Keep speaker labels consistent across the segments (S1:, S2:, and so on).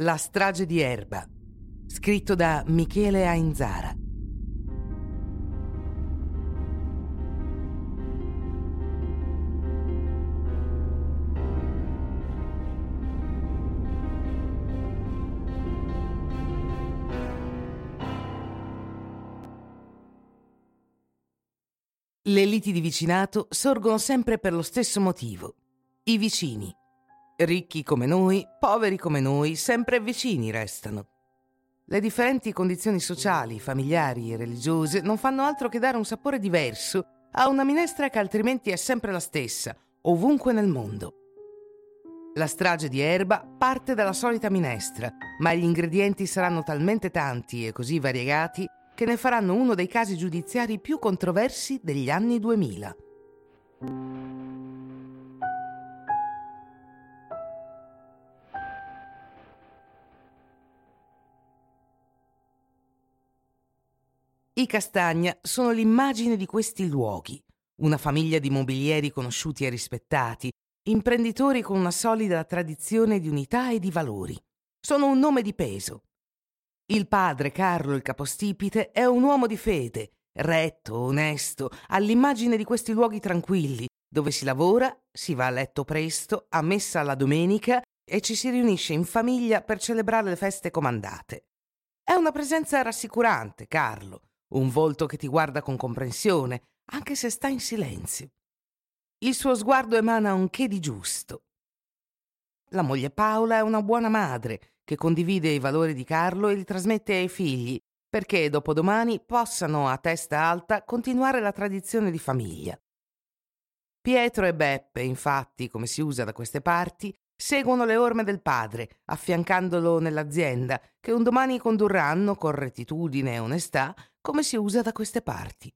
S1: La strage di Erba, scritto da Michele Ainzara. Le liti di vicinato sorgono sempre per lo stesso motivo. I vicini. Ricchi come noi, poveri come noi, sempre vicini restano. Le differenti condizioni sociali, familiari e religiose non fanno altro che dare un sapore diverso a una minestra che altrimenti è sempre la stessa, ovunque nel mondo. La strage di Erba parte dalla solita minestra, ma gli ingredienti saranno talmente tanti e così variegati che ne faranno uno dei casi giudiziari più controversi degli anni 2000. I Castagna sono l'immagine di questi luoghi, una famiglia di mobilieri conosciuti e rispettati, imprenditori con una solida tradizione di unità e di valori. Sono un nome di peso, il padre Carlo il capostipite è un uomo di fede, retto, onesto, all'immagine di questi luoghi tranquilli, dove si lavora, si va a letto presto, a messa la domenica e ci si riunisce in famiglia per celebrare le feste comandate. È una presenza rassicurante, Carlo, un volto che ti guarda con comprensione, anche se sta in silenzio. Il suo sguardo emana un che di giusto. La moglie Paola è una buona madre, che condivide i valori di Carlo e li trasmette ai figli, perché dopodomani possano a testa alta continuare la tradizione di famiglia. Pietro e Beppe, infatti, come si usa da queste parti, seguono le orme del padre, affiancandolo nell'azienda, che un domani condurranno con rettitudine e onestà, come si usa da queste parti.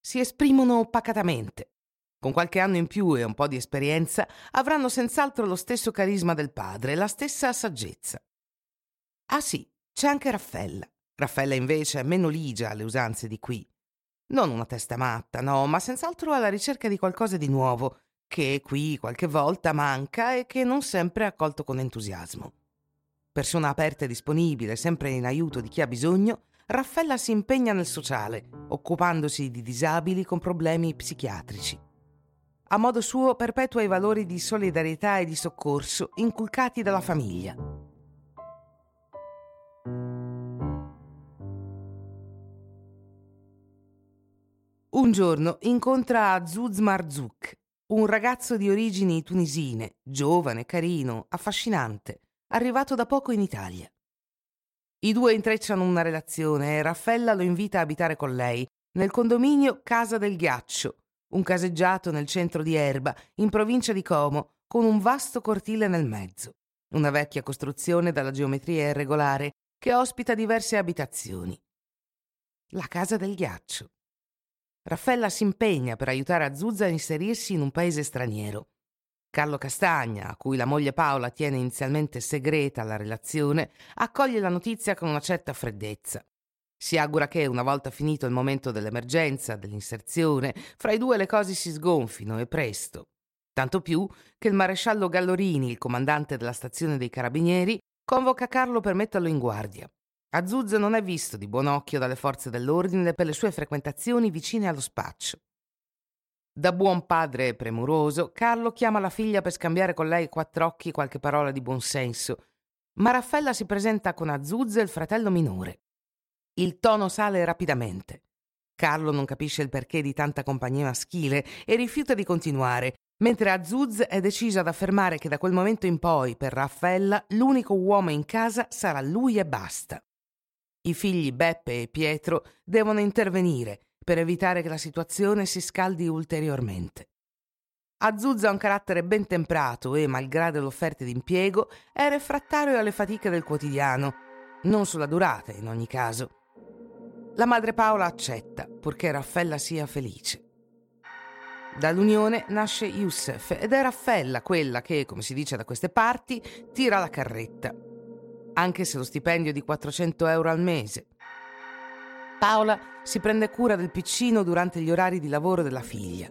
S1: Si esprimono pacatamente. Con qualche anno in più e un po' di esperienza avranno senz'altro lo stesso carisma del padre, la stessa saggezza. Ah sì, c'è anche Raffaella. Raffaella invece è meno ligia alle usanze di qui. Non una testa matta, no, ma senz'altro alla ricerca di qualcosa di nuovo, che qui qualche volta manca e che non sempre è accolto con entusiasmo. Persona aperta e disponibile, sempre in aiuto di chi ha bisogno, Raffaella si impegna nel sociale, occupandosi di disabili con problemi psichiatrici. A modo suo perpetua i valori di solidarietà e di soccorso inculcati dalla famiglia. Un giorno incontra Azuz Marzouk, un ragazzo di origini tunisine, giovane, carino, affascinante, arrivato da poco in Italia. I due intrecciano una relazione e Raffaella lo invita a abitare con lei nel condominio Casa del Ghiaccio, un caseggiato nel centro di Erba, in provincia di Como, con un vasto cortile nel mezzo. Una vecchia costruzione dalla geometria irregolare che ospita diverse abitazioni. La Casa del Ghiaccio. Raffaella si impegna per aiutare Azuzza a inserirsi in un paese straniero. Carlo Castagna, a cui la moglie Paola tiene inizialmente segreta la relazione, accoglie la notizia con una certa freddezza. Si augura che, una volta finito il momento dell'emergenza, dell'inserzione, fra i due le cose si sgonfino e presto. Tanto più che il maresciallo Gallorini, il comandante della stazione dei carabinieri, convoca Carlo per metterlo in guardia. Azuzzo non è visto di buon occhio dalle forze dell'ordine per le sue frequentazioni vicine allo spaccio. Da buon padre premuroso, Carlo chiama la figlia per scambiare con lei quattro occhi qualche parola di buonsenso, ma Raffaella si presenta con Azuzzo e il fratello minore. Il tono sale rapidamente. Carlo non capisce il perché di tanta compagnia maschile e rifiuta di continuare, mentre Azuz è decisa ad affermare che da quel momento in poi, per Raffaella, l'unico uomo in casa sarà lui e basta. I figli Beppe e Pietro devono intervenire per evitare che la situazione si scaldi ulteriormente. Azzuzza ha un carattere ben temprato e, malgrado le offerte d'impiego, è refrattario alle fatiche del quotidiano, non sulla durata in ogni caso. La madre Paola accetta, purché Raffaella sia felice. Dall'unione nasce Youssef ed è Raffaella quella che, come si dice da queste parti, tira la carretta anche se lo stipendio è di 400 euro al mese. Paola si prende cura del piccino durante gli orari di lavoro della figlia.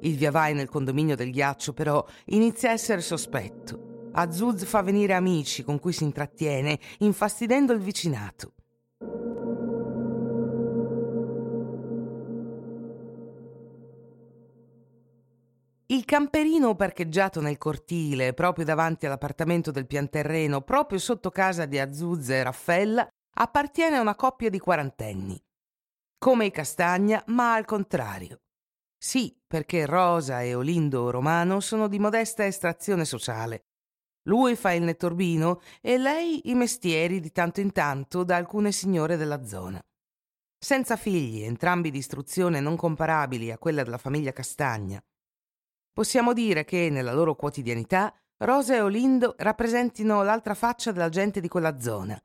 S1: Il via vai nel condominio del ghiaccio, però, inizia a essere sospetto. Azuz fa venire amici con cui si intrattiene, infastidendo il vicinato. Il camperino parcheggiato nel cortile, proprio davanti all'appartamento del pianterreno, proprio sotto casa di Azuz e Raffaella, appartiene a una coppia di quarantenni. Come i Castagna, ma al contrario. Sì, perché Rosa e Olindo Romano sono di modesta estrazione sociale. Lui fa il nettorbino e lei i mestieri di tanto in tanto da alcune signore della zona. Senza figli, entrambi di istruzione non comparabili a quella della famiglia Castagna. Possiamo dire che, nella loro quotidianità, Rosa e Olindo rappresentino l'altra faccia della gente di quella zona.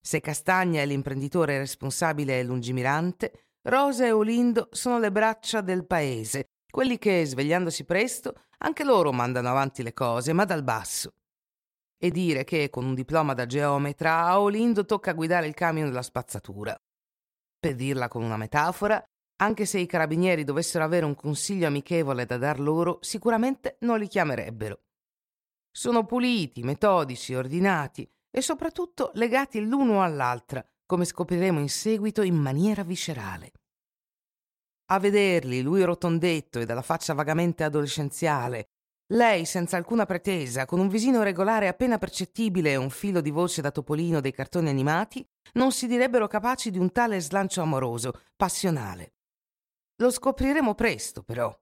S1: Se Castagna è l'imprenditore responsabile e lungimirante, Rosa e Olindo sono le braccia del paese, quelli che, svegliandosi presto, anche loro mandano avanti le cose, ma dal basso. E dire che, con un diploma da geometra, a Olindo tocca guidare il camion della spazzatura. Per dirla con una metafora, anche se i carabinieri dovessero avere un consiglio amichevole da dar loro, sicuramente non li chiamerebbero. Sono puliti, metodici, ordinati e soprattutto legati l'uno all'altra, come scopriremo in seguito in maniera viscerale. A vederli, lui rotondetto e dalla faccia vagamente adolescenziale, lei senza alcuna pretesa, con un visino regolare appena percettibile e un filo di voce da topolino dei cartoni animati, non si direbbero capaci di un tale slancio amoroso, passionale. Lo scopriremo presto, però.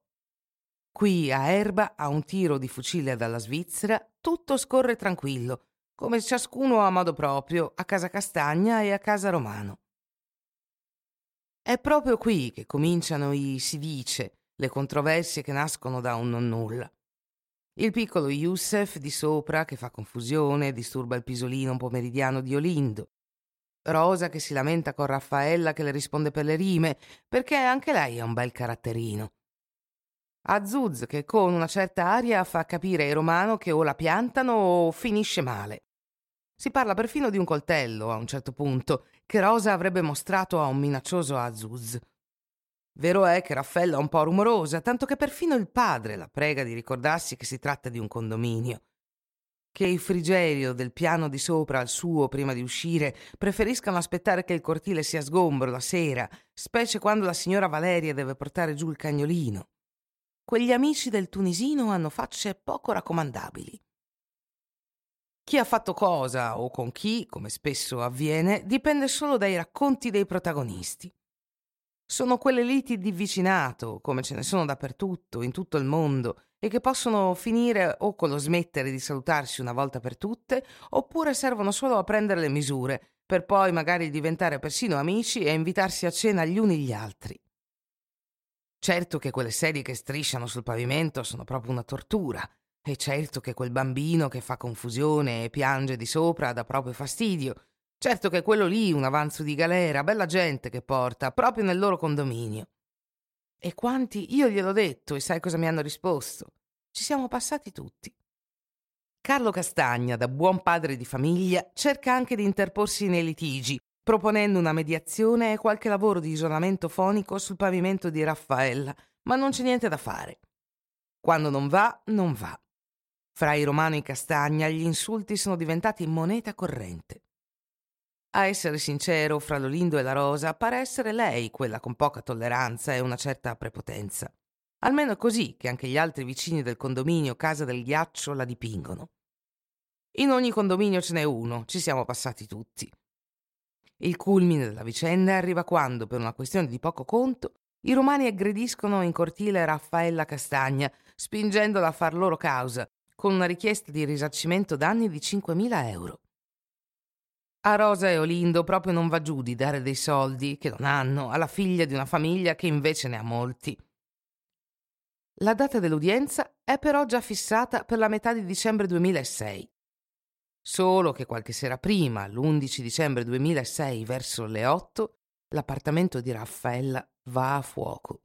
S1: Qui a Erba, a un tiro di fucile dalla Svizzera, tutto scorre tranquillo, come ciascuno a modo proprio, a casa Castagna e a casa Romano. È proprio qui che cominciano i si dice, le controversie che nascono da un non nulla. Il piccolo Youssef di sopra che fa confusione, disturba il pisolino pomeridiano di Olindo, Rosa che si lamenta con Raffaella che le risponde per le rime, perché anche lei ha un bel caratterino. Azuz che con una certa aria fa capire ai Romano che o la piantano o finisce male. Si parla perfino di un coltello, a un certo punto, che Rosa avrebbe mostrato a un minaccioso Azuz. Vero è che Raffaella è un po' rumorosa, tanto che perfino il padre la prega di ricordarsi che si tratta di un condominio che il frigerio del piano di sopra al suo prima di uscire preferiscano aspettare che il cortile sia sgombro la sera, specie quando la signora Valeria deve portare giù il cagnolino. Quegli amici del tunisino hanno facce poco raccomandabili. Chi ha fatto cosa o con chi, come spesso avviene, dipende solo dai racconti dei protagonisti. Sono quelle liti di vicinato, come ce ne sono dappertutto, in tutto il mondo, e che possono finire o con lo smettere di salutarsi una volta per tutte, oppure servono solo a prendere le misure, per poi magari diventare persino amici e invitarsi a cena gli uni gli altri. Certo che quelle sedie che strisciano sul pavimento sono proprio una tortura, e certo che quel bambino che fa confusione e piange di sopra dà proprio fastidio, Certo che quello lì, un avanzo di galera, bella gente che porta, proprio nel loro condominio. E quanti io gliel'ho detto e sai cosa mi hanno risposto? Ci siamo passati tutti. Carlo Castagna, da buon padre di famiglia, cerca anche di interporsi nei litigi, proponendo una mediazione e qualche lavoro di isolamento fonico sul pavimento di Raffaella, ma non c'è niente da fare. Quando non va, non va. Fra i romani e Castagna gli insulti sono diventati moneta corrente. A essere sincero, fra Lolindo e la Rosa pare essere lei quella con poca tolleranza e una certa prepotenza. Almeno così che anche gli altri vicini del condominio Casa del Ghiaccio la dipingono. In ogni condominio ce n'è uno, ci siamo passati tutti. Il culmine della vicenda arriva quando, per una questione di poco conto, i romani aggrediscono in cortile Raffaella Castagna, spingendola a far loro causa, con una richiesta di risarcimento danni di 5.000 euro. A Rosa e Olindo proprio non va giù di dare dei soldi, che non hanno, alla figlia di una famiglia che invece ne ha molti. La data dell'udienza è però già fissata per la metà di dicembre 2006. Solo che qualche sera prima, l'11 dicembre 2006, verso le 8, l'appartamento di Raffaella va a fuoco.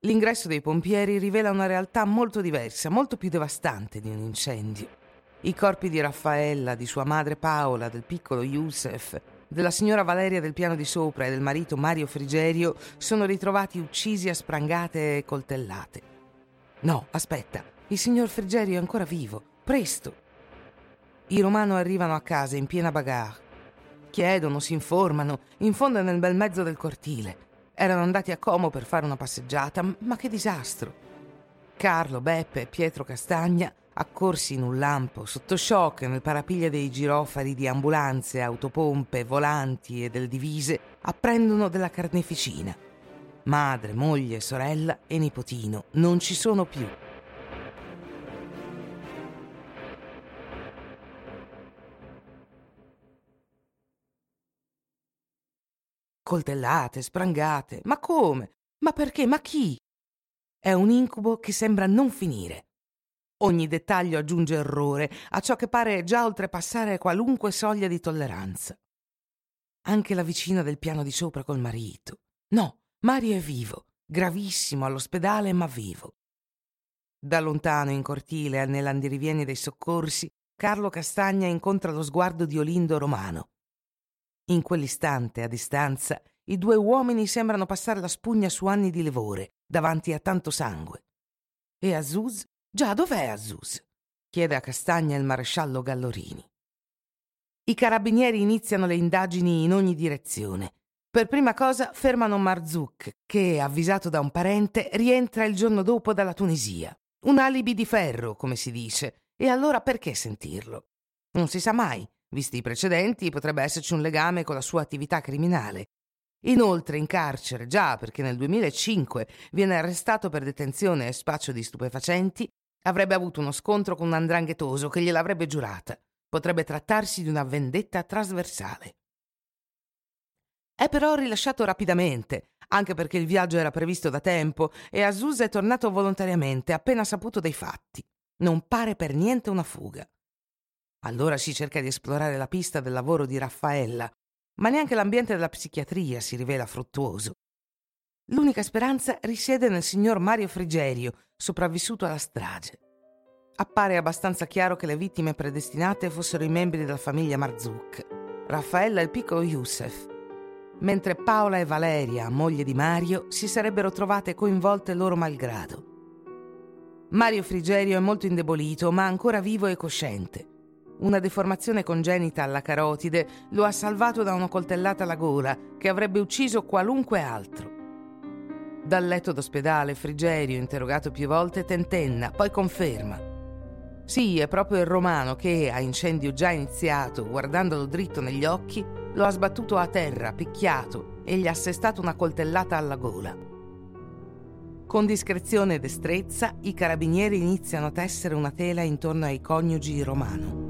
S1: L'ingresso dei pompieri rivela una realtà molto diversa, molto più devastante di un incendio. I corpi di Raffaella, di sua madre Paola, del piccolo Youssef, della signora Valeria del piano di sopra e del marito Mario Frigerio sono ritrovati uccisi a sprangate e coltellate. No, aspetta, il signor Frigerio è ancora vivo, presto. I Romano arrivano a casa in piena bagarre. Chiedono, si informano, in fondo nel bel mezzo del cortile. Erano andati a Como per fare una passeggiata, ma che disastro. Carlo, Beppe e Pietro Castagna, accorsi in un lampo, sotto shock nel parapiglia dei girofari di ambulanze, autopompe, volanti e delle divise, apprendono della carneficina. Madre, moglie, sorella e nipotino non ci sono più. Coltellate, sprangate. Ma come? Ma perché? Ma chi? È un incubo che sembra non finire. Ogni dettaglio aggiunge errore a ciò che pare già oltrepassare qualunque soglia di tolleranza. Anche la vicina del piano di sopra col marito. No, Mario è vivo, gravissimo all'ospedale, ma vivo. Da lontano in cortile, nell'andirivieni dei soccorsi, Carlo Castagna incontra lo sguardo di Olindo Romano. In quell'istante, a distanza, i due uomini sembrano passare la spugna su anni di levore, davanti a tanto sangue. E Azuz? Già, dov'è Azuz? chiede a Castagna il maresciallo Gallorini. I carabinieri iniziano le indagini in ogni direzione. Per prima cosa fermano Marzouk, che, avvisato da un parente, rientra il giorno dopo dalla Tunisia. Un alibi di ferro, come si dice. E allora perché sentirlo? Non si sa mai. Visti i precedenti, potrebbe esserci un legame con la sua attività criminale. Inoltre in carcere, già perché nel 2005 viene arrestato per detenzione e spaccio di stupefacenti, avrebbe avuto uno scontro con un andranghetoso che gliel'avrebbe giurata. Potrebbe trattarsi di una vendetta trasversale. È però rilasciato rapidamente, anche perché il viaggio era previsto da tempo e Azus è tornato volontariamente appena saputo dei fatti. Non pare per niente una fuga. Allora si cerca di esplorare la pista del lavoro di Raffaella, ma neanche l'ambiente della psichiatria si rivela fruttuoso. L'unica speranza risiede nel signor Mario Frigerio, sopravvissuto alla strage. Appare abbastanza chiaro che le vittime predestinate fossero i membri della famiglia Marzouk, Raffaella e il piccolo Youssef, mentre Paola e Valeria, moglie di Mario, si sarebbero trovate coinvolte loro malgrado. Mario Frigerio è molto indebolito, ma ancora vivo e cosciente. Una deformazione congenita alla carotide lo ha salvato da una coltellata alla gola che avrebbe ucciso qualunque altro. Dal letto d'ospedale, Frigerio, interrogato più volte, tentenna, poi conferma. Sì, è proprio il romano che, a incendio già iniziato, guardandolo dritto negli occhi, lo ha sbattuto a terra, picchiato, e gli ha assestato una coltellata alla gola. Con discrezione e destrezza, i carabinieri iniziano a tessere una tela intorno ai coniugi romano.